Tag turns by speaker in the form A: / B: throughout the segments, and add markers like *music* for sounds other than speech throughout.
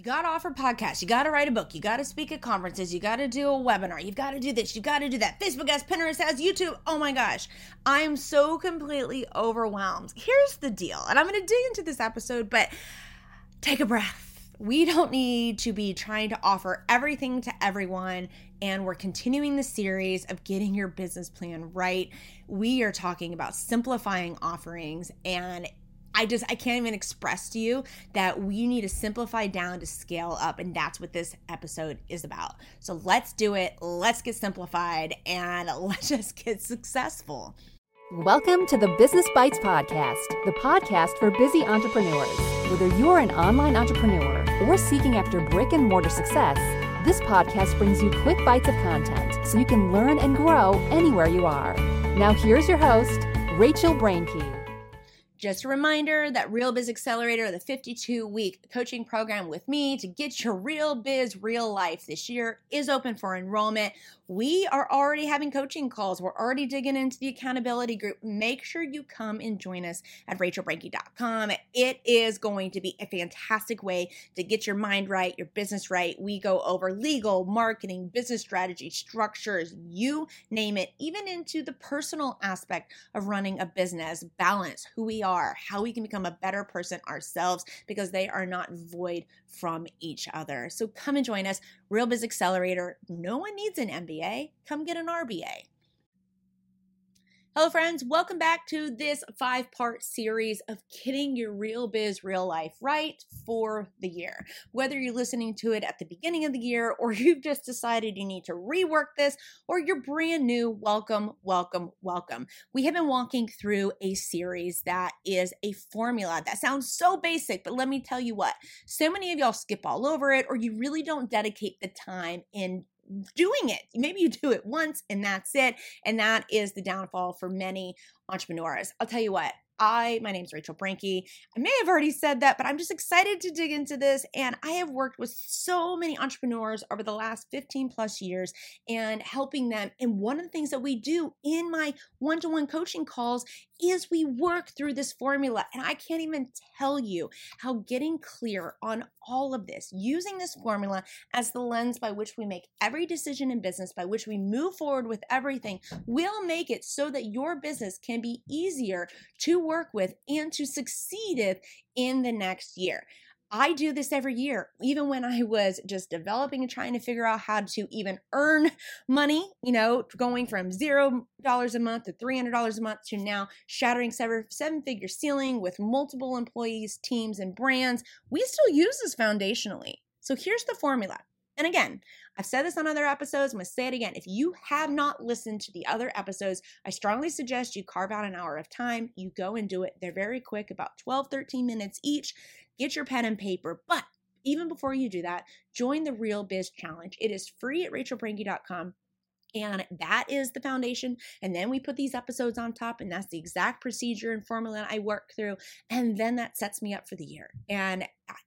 A: You got to offer podcasts. You got to write a book. You got to speak at conferences. You got to do a webinar. You've got to do this. You've got to do that. Facebook has, Pinterest has, YouTube. Oh my gosh. I am so completely overwhelmed. Here's the deal, and I'm going to dig into this episode, but take a breath. We don't need to be trying to offer everything to everyone. And we're continuing the series of getting your business plan right. We are talking about simplifying offerings and I just I can't even express to you that we need to simplify down to scale up and that's what this episode is about. So let's do it. Let's get simplified and *laughs* let's just get successful.
B: Welcome to the Business Bites podcast, the podcast for busy entrepreneurs. Whether you're an online entrepreneur or seeking after brick and mortar success, this podcast brings you quick bites of content so you can learn and grow anywhere you are. Now here's your host, Rachel Brenke.
A: Just a reminder that Real Biz Accelerator, the 52 week coaching program with me to get your real biz, real life this year, is open for enrollment. We are already having coaching calls. We're already digging into the accountability group. Make sure you come and join us at rachelbrenke.com. It is going to be a fantastic way to get your mind right, your business right. We go over legal, marketing, business strategy, structures, you name it, even into the personal aspect of running a business, balance, who we are, how we can become a better person ourselves because they are not void from each other. So come and join us. Real Biz Accelerator. No one needs an MBA. Come get an RBA. Hello, friends. Welcome back to this five part series of getting your real biz, real life right for the year. Whether you're listening to it at the beginning of the year *laughs* or you've just decided you need to rework this or you're brand new, welcome, welcome, welcome. We have been walking through a series that is a formula that sounds so basic, but let me tell you what, so many of y'all skip all over it or you really don't dedicate the time in doing it. Maybe you do it once and that's it. And that is the downfall for many entrepreneurs. I'll tell you what, I, my name's Rachel Brenke. I may have already said that, but I'm just excited to dig into this. And I have worked with so many entrepreneurs over the last 15 plus years and helping them. And one of the things that we do in my one to one coaching calls is we work through this formula. And I can't even tell you how getting clear on all of this, using this formula as the lens by which we make every decision in business, by which we move forward with everything, will make it so that your business can be easier to work with and to succeed in the next year. I do this every year, even when I was just developing and trying to figure out how to even earn money, you know, going from zero dollars a month to $300 a month to now shattering seven figure ceiling with multiple employees, teams, and brands. We still use this foundationally. So here's the formula. And again, I've said this on other episodes. I'm going to say it again. If you have not listened to the other episodes, I strongly suggest you carve out an hour of time. You go and do it. They're very quick, about 12, 13 minutes each get your pen and paper. But even before you do that, join the Real Biz Challenge. It is free at rachelbrenke.com. And that is the foundation. And then we put these episodes on top, and that's the exact procedure and formula I work through. And then that sets me up for the year. And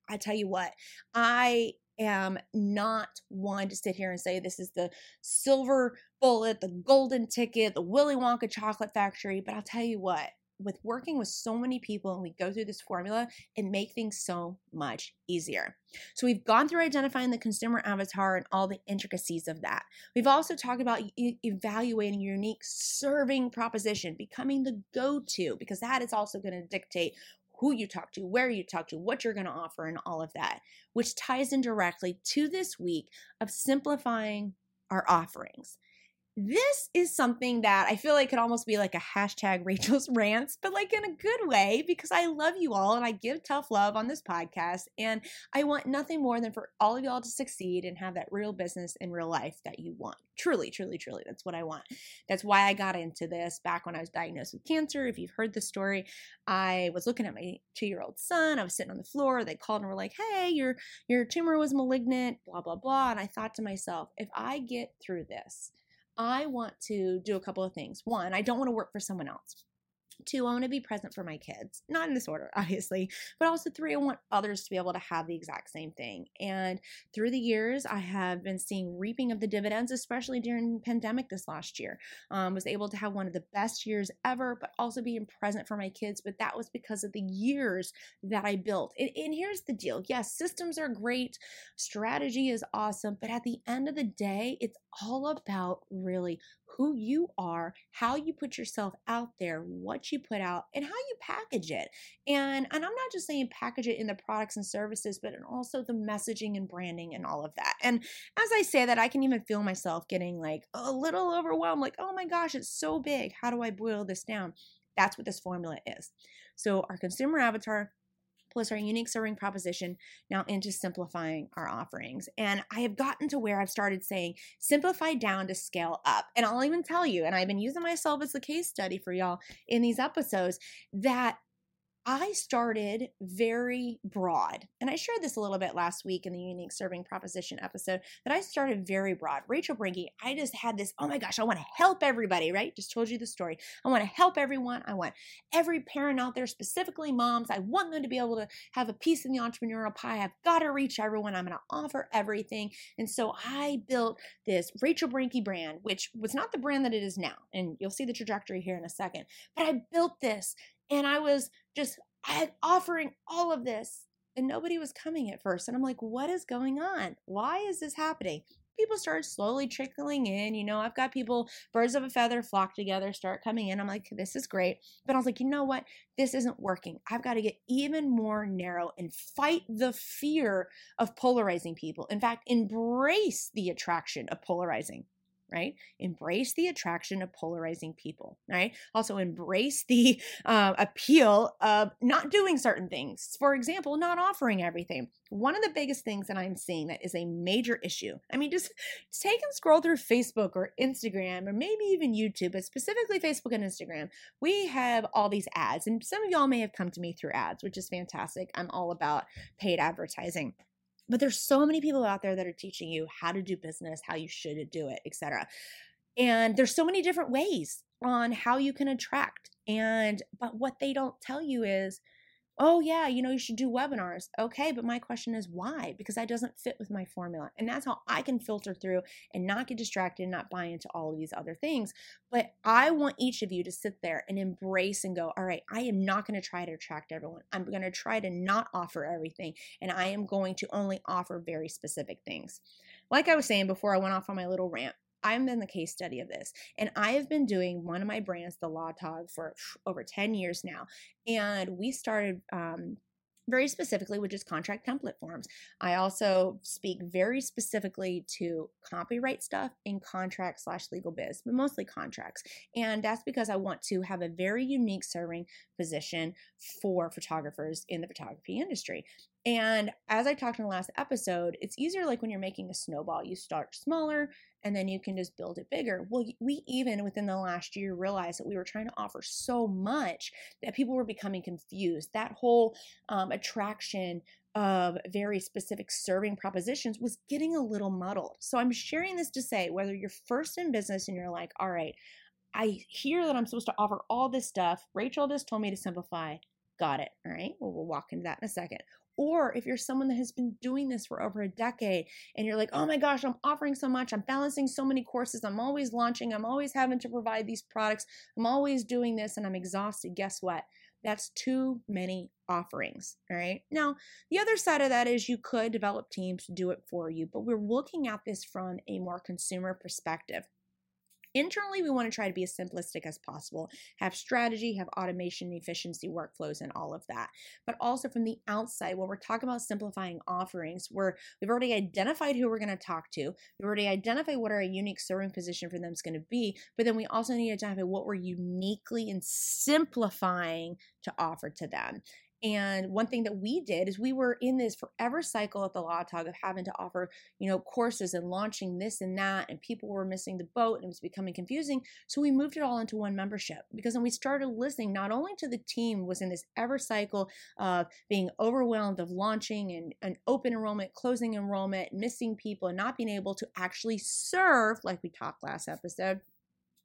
A: I tell you what, I am not one to sit here and say this is the silver bullet, the golden ticket, the Willy Wonka chocolate factory. But I'll tell you what, with working with so many people and we go through this formula, it make things so much easier. So we've gone through identifying the consumer avatar and all the intricacies of that. We've also talked about e- evaluating your unique serving proposition, becoming the go-to because that is also going to dictate who you talk to, where you talk to, what you're going to offer and all of that, which ties in directly to this week of simplifying our offerings this is something that I feel like could almost be like a hashtag *laughs* Rachel's rants, but like in a good way because I love you all and I give tough love on this podcast. And I want nothing more than for all of y'all to succeed and have that real business in real life that you want. Truly, truly, truly. That's what I want. That's why I got into this back when I was diagnosed with cancer. If you've heard the story, I was looking at my two year old son. I was sitting on the floor. They called and were like, hey, your, your tumor was malignant, blah, blah, blah. And I thought to myself, if I get through this, I want to do a couple of things. One, I don't want to work for someone else. Two, I want to be present for my kids. Not in this order, *laughs* obviously, but also three, I want others to be able to have the exact same thing. And through the years, I have been seeing reaping of the dividends, especially during pandemic this last year. Um, was able to have one of the best years ever, but also being present for my kids. But that was because of the years that I built. And, and here's the deal yes, systems are great, strategy is awesome, but at the end of the day, it's all about really who you are, how you put yourself out there, what you put out, and how you package it. And and I'm not just saying package it in the products and services, but also the messaging and branding and all of that. And as I say that, I can even feel myself getting like a little overwhelmed, like, oh my gosh, it's so big. How do I boil this down? That's what this formula is. So our consumer avatar plus our unique serving proposition now into simplifying our offerings. And I have gotten to where I've started saying simplify down to scale up. And I'll even tell you, and I've been using myself as the case study for y'all in these episodes, that I started very broad. And I shared this a little bit last week in the unique serving proposition episode that I started very broad. Rachel Brenke, I just had this, oh my gosh, I want to help everybody, right? Just told you the story. I want to help everyone. I want every parent out there, specifically moms, I want them to be able to have a piece in the entrepreneurial pie. I've got to reach everyone. I'm going to offer everything. And so I built this Rachel Brenke brand, which was not the brand that it is now. And you'll see the trajectory here in a second. But I built this and I was just offering all of this and nobody was coming at first. And I'm like, what is going on? Why is this happening? People started slowly trickling in. You know, I've got people, birds of a feather flock together, start coming in. I'm like, this is great. But I was like, you know what? This isn't working. I've got to get even more narrow and fight the fear of polarizing people. In fact, embrace the attraction of polarizing right? Embrace the attraction of polarizing people, right? Also, embrace the uh, appeal of not doing certain things. For example, not offering everything. One of the biggest things that I'm seeing that is a major issue. I mean, just take and scroll through Facebook or Instagram or maybe even YouTube, but specifically Facebook and Instagram. We have all these ads, and some of y'all may have come to me through ads, which is fantastic. I'm all about paid advertising but there's so many people out there that are teaching you how to do business how you should do it etc and there's so many different ways on how you can attract and but what they don't tell you is oh yeah you know you should do webinars. Okay but my question is why? Because that doesn't fit with my formula and that's how i can filter through and not get distracted and not buy into all of these other things but i want each of you to sit there and embrace and go all right i am not going to try to attract everyone. I'm going to try to not offer everything and i am going to only offer very specific things. Like i was saying before i went off on my little rant I'm in the case study of this. And I have been doing one of my brands, the Law Tog, for over 10 years now. And we started um, very specifically, with just contract template forms. I also speak very specifically to copyright stuff in contract slash legal biz, but mostly contracts. And that's because I want to have a very unique serving position for photographers in the photography industry. And as I talked in the last episode, it's easier like when you're making a snowball. You start smaller and then you can just build it bigger. Well, we even within the last year realized that we were trying to offer so much that people were becoming confused. That whole um, attraction of very specific serving propositions was getting a little muddled. So I'm sharing this to say whether you're first in business and you're like, all right, I hear that I'm supposed to offer all this stuff. Rachel just told me to simplify. Got it. All right. Well, we'll walk into that in a second. Or if you're someone that has been doing this for over a decade and you're like, oh my gosh, I'm offering so much, I'm balancing so many courses, I'm always launching, I'm always having to provide these products, I'm always doing this and I'm exhausted. Guess what? That's too many offerings. All right. Now, the other side of that is you could develop teams to do it for you, but we're looking at this from a more consumer perspective. Internally, we want to try to be as simplistic as possible, have strategy, have automation, efficiency, workflows, and all of that. But also from the outside, when we're talking about simplifying offerings, where we've already identified who we're going to talk to, we've already identified what our unique serving position for them is going to be, but then we also need to identify what we're uniquely and simplifying to offer to them. And one thing that we did is we were in this forever cycle at the Law Tog of having to offer, you know, courses and launching this and that, and people were missing the boat and it was becoming confusing. So we moved it all into one membership because then we started listening not only to the team was in this ever cycle of being overwhelmed of launching and an open enrollment, closing enrollment, missing people, and not being able to actually serve like we talked last episode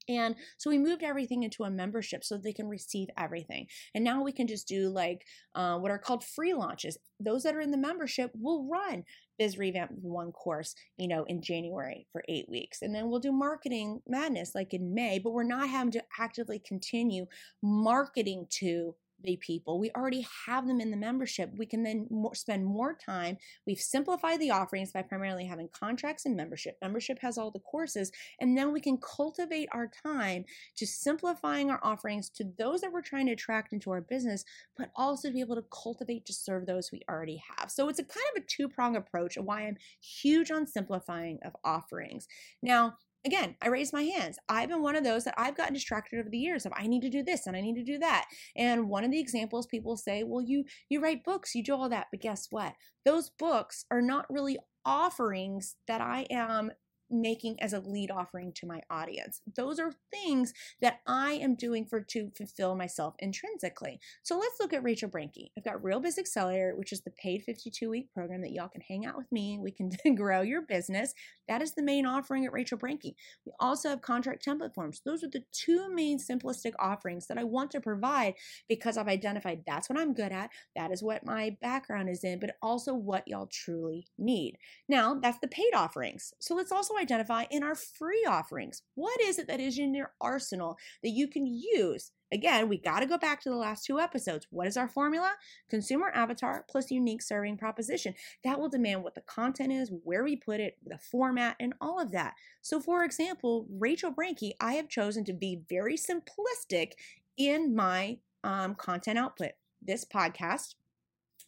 A: And so we moved everything into a membership so they can receive everything. And now we can just do like uh, what are called free launches. Those that are in the membership will run Biz Revamp one course, you know, in January for eight weeks. And then we'll do Marketing Madness like in May, but we're not having to actively continue marketing to the people. We already have them in the membership. We can then more, spend more time. We've simplified the offerings by primarily having contracts and membership. Membership has all the courses, and then we can cultivate our time to simplifying our offerings to those that we're trying to attract into our business, but also to be able to cultivate to serve those we already have. So it's a kind of a two prong approach of why I'm huge on simplifying of offerings. Now, again, I raise my hands. I've been one of those that I've gotten distracted over the years of I need to do this and I need to do that. And one of the examples people say, well, you you write books, you do all that, but guess what? Those books are not really offerings that I am making as a lead offering to my audience. Those are things that I am doing for to fulfill myself intrinsically. So let's look at Rachel Brenke. I've got Real Biz Accelerator, which is the paid 52 week program that y'all can hang out with me. We can *laughs* grow your business. That is the main offering at Rachel Brenke. We also have contract template forms. Those are the two main simplistic offerings that I want to provide because I've identified that's what I'm good at. That is what my background is in, but also what y'all truly need. Now, that's the paid offerings. So let's also identify in our free offerings. What is it that is in your arsenal that you can use? Again, we got to go back to the last two episodes. What is our formula? Consumer avatar plus unique serving proposition. That will demand what the content is, where we put it, the format, and all of that. So, for example, Rachel Brenke, I have chosen to be very simplistic in my um, content output. This podcast,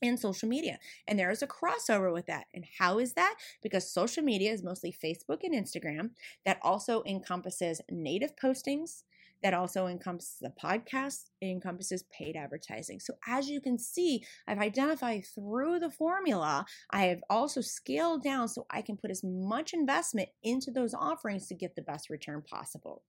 A: and social media. And there is a crossover with that. And how is that? Because social media is mostly Facebook and Instagram, that also encompasses native postings, that also encompasses the podcast, it encompasses paid advertising. So, as you can see, I've identified through the formula, I have also scaled down so I can put as much investment into those offerings to get the best return possible.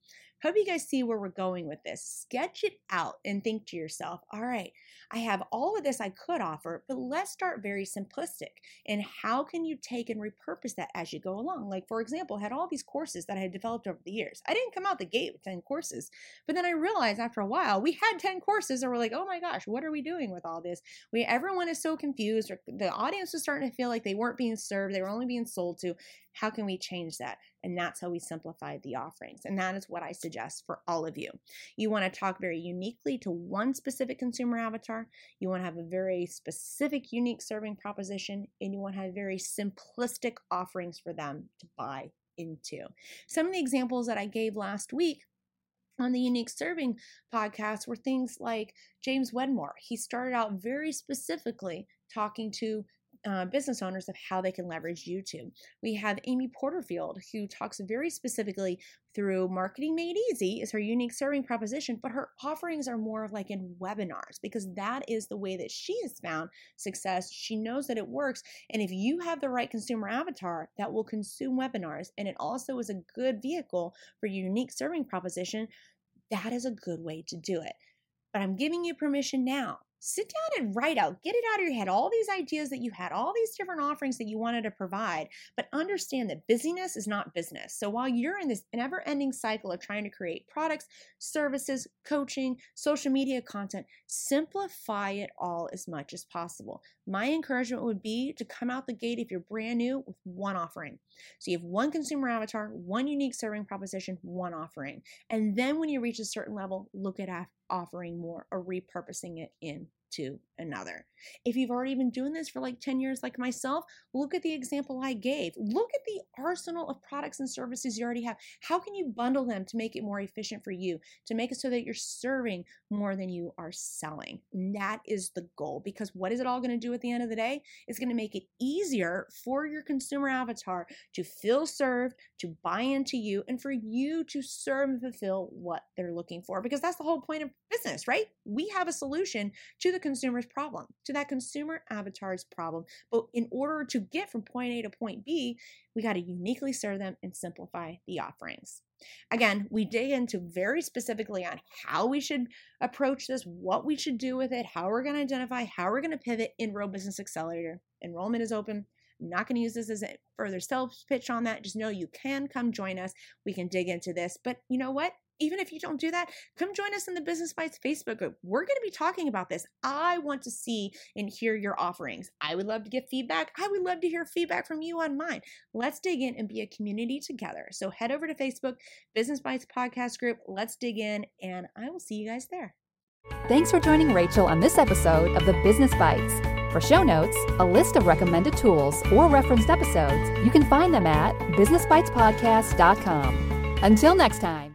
A: Hope you guys see where we're going with this. Sketch it out and think to yourself, all right, I have all of this I could offer, but let's start very simplistic. And how can you take and repurpose that as you go along? Like, for example, I had all these courses that I had developed over the years. I didn't come out the gate with 10 courses, but then I realized after a while we had 10 courses and we're like, oh my gosh, what are we doing with all this? We everyone is so confused, or the audience was starting to feel like they weren't being served, they were only being sold to. How can we change that? And that's how we simplified the offerings. And that is what I suggest for all of you. You want to talk very uniquely to one specific consumer avatar. You want to have a very specific, unique serving proposition, and you want to have very simplistic offerings for them to buy into. Some of the examples that I gave last week on the Unique Serving podcast were things like James Wedmore. He started out very specifically talking to uh, business owners of how they can leverage YouTube. We have Amy Porterfield, who talks very specifically through Marketing Made Easy, is her unique serving proposition, but her offerings are more of like in webinars because that is the way that she has found success. She knows that it works. And if you have the right consumer avatar that will consume webinars, and it also is a good vehicle for unique serving proposition, that is a good way to do it. But I'm giving you permission now sit down and write out, get it out of your head, all these ideas that you had, all these different offerings that you wanted to provide, but understand that busyness is not business. So while you're in this never ending cycle of trying to create products, services, coaching, social media content, simplify it all as much as possible. My encouragement would be to come out the gate if you're brand new with one offering. So you have one consumer avatar, one unique serving proposition, one offering. And then when you reach a certain level, look at offering more or repurposing it into another. If you've already been doing this for like 10 years, like myself, look at the example I gave. Look at the arsenal of products and services you already have. How can you bundle them to make it more efficient for you, to make it so that you're serving more than you are selling? And that is the goal because what is it all going to do at the end of the day? It's going to make it easier for your consumer avatar to feel served, to buy into you, and for you to serve and fulfill what they're looking for because that's the whole point of business, right? We have a solution to the consumer's problem, to that consumer avatar's problem. But in order to get from point A to point B, we got to uniquely serve them and simplify the offerings. Again, we dig into very specifically on how we should approach this, what we should do with it, how we're going to identify, how we're going to pivot in Real Business Accelerator. Enrollment is open. I'm not going to use this as a further sales pitch on that. Just know you can come join us. We can dig into this. But you know what? Even if you don't do that, come join us in the Business Bites Facebook group. We're going to be talking about this. I want to see and hear your offerings. I would love to get feedback. I would love to hear feedback from you on mine. Let's dig in and be a community together. So head over to Facebook, Business Bites Podcast Group. Let's dig in, and I will see you guys there.
B: Thanks for joining Rachel on this episode of the Business Bites. For show notes, a list of recommended tools, or referenced episodes, you can find them at businessbitespodcast.com. Until next time.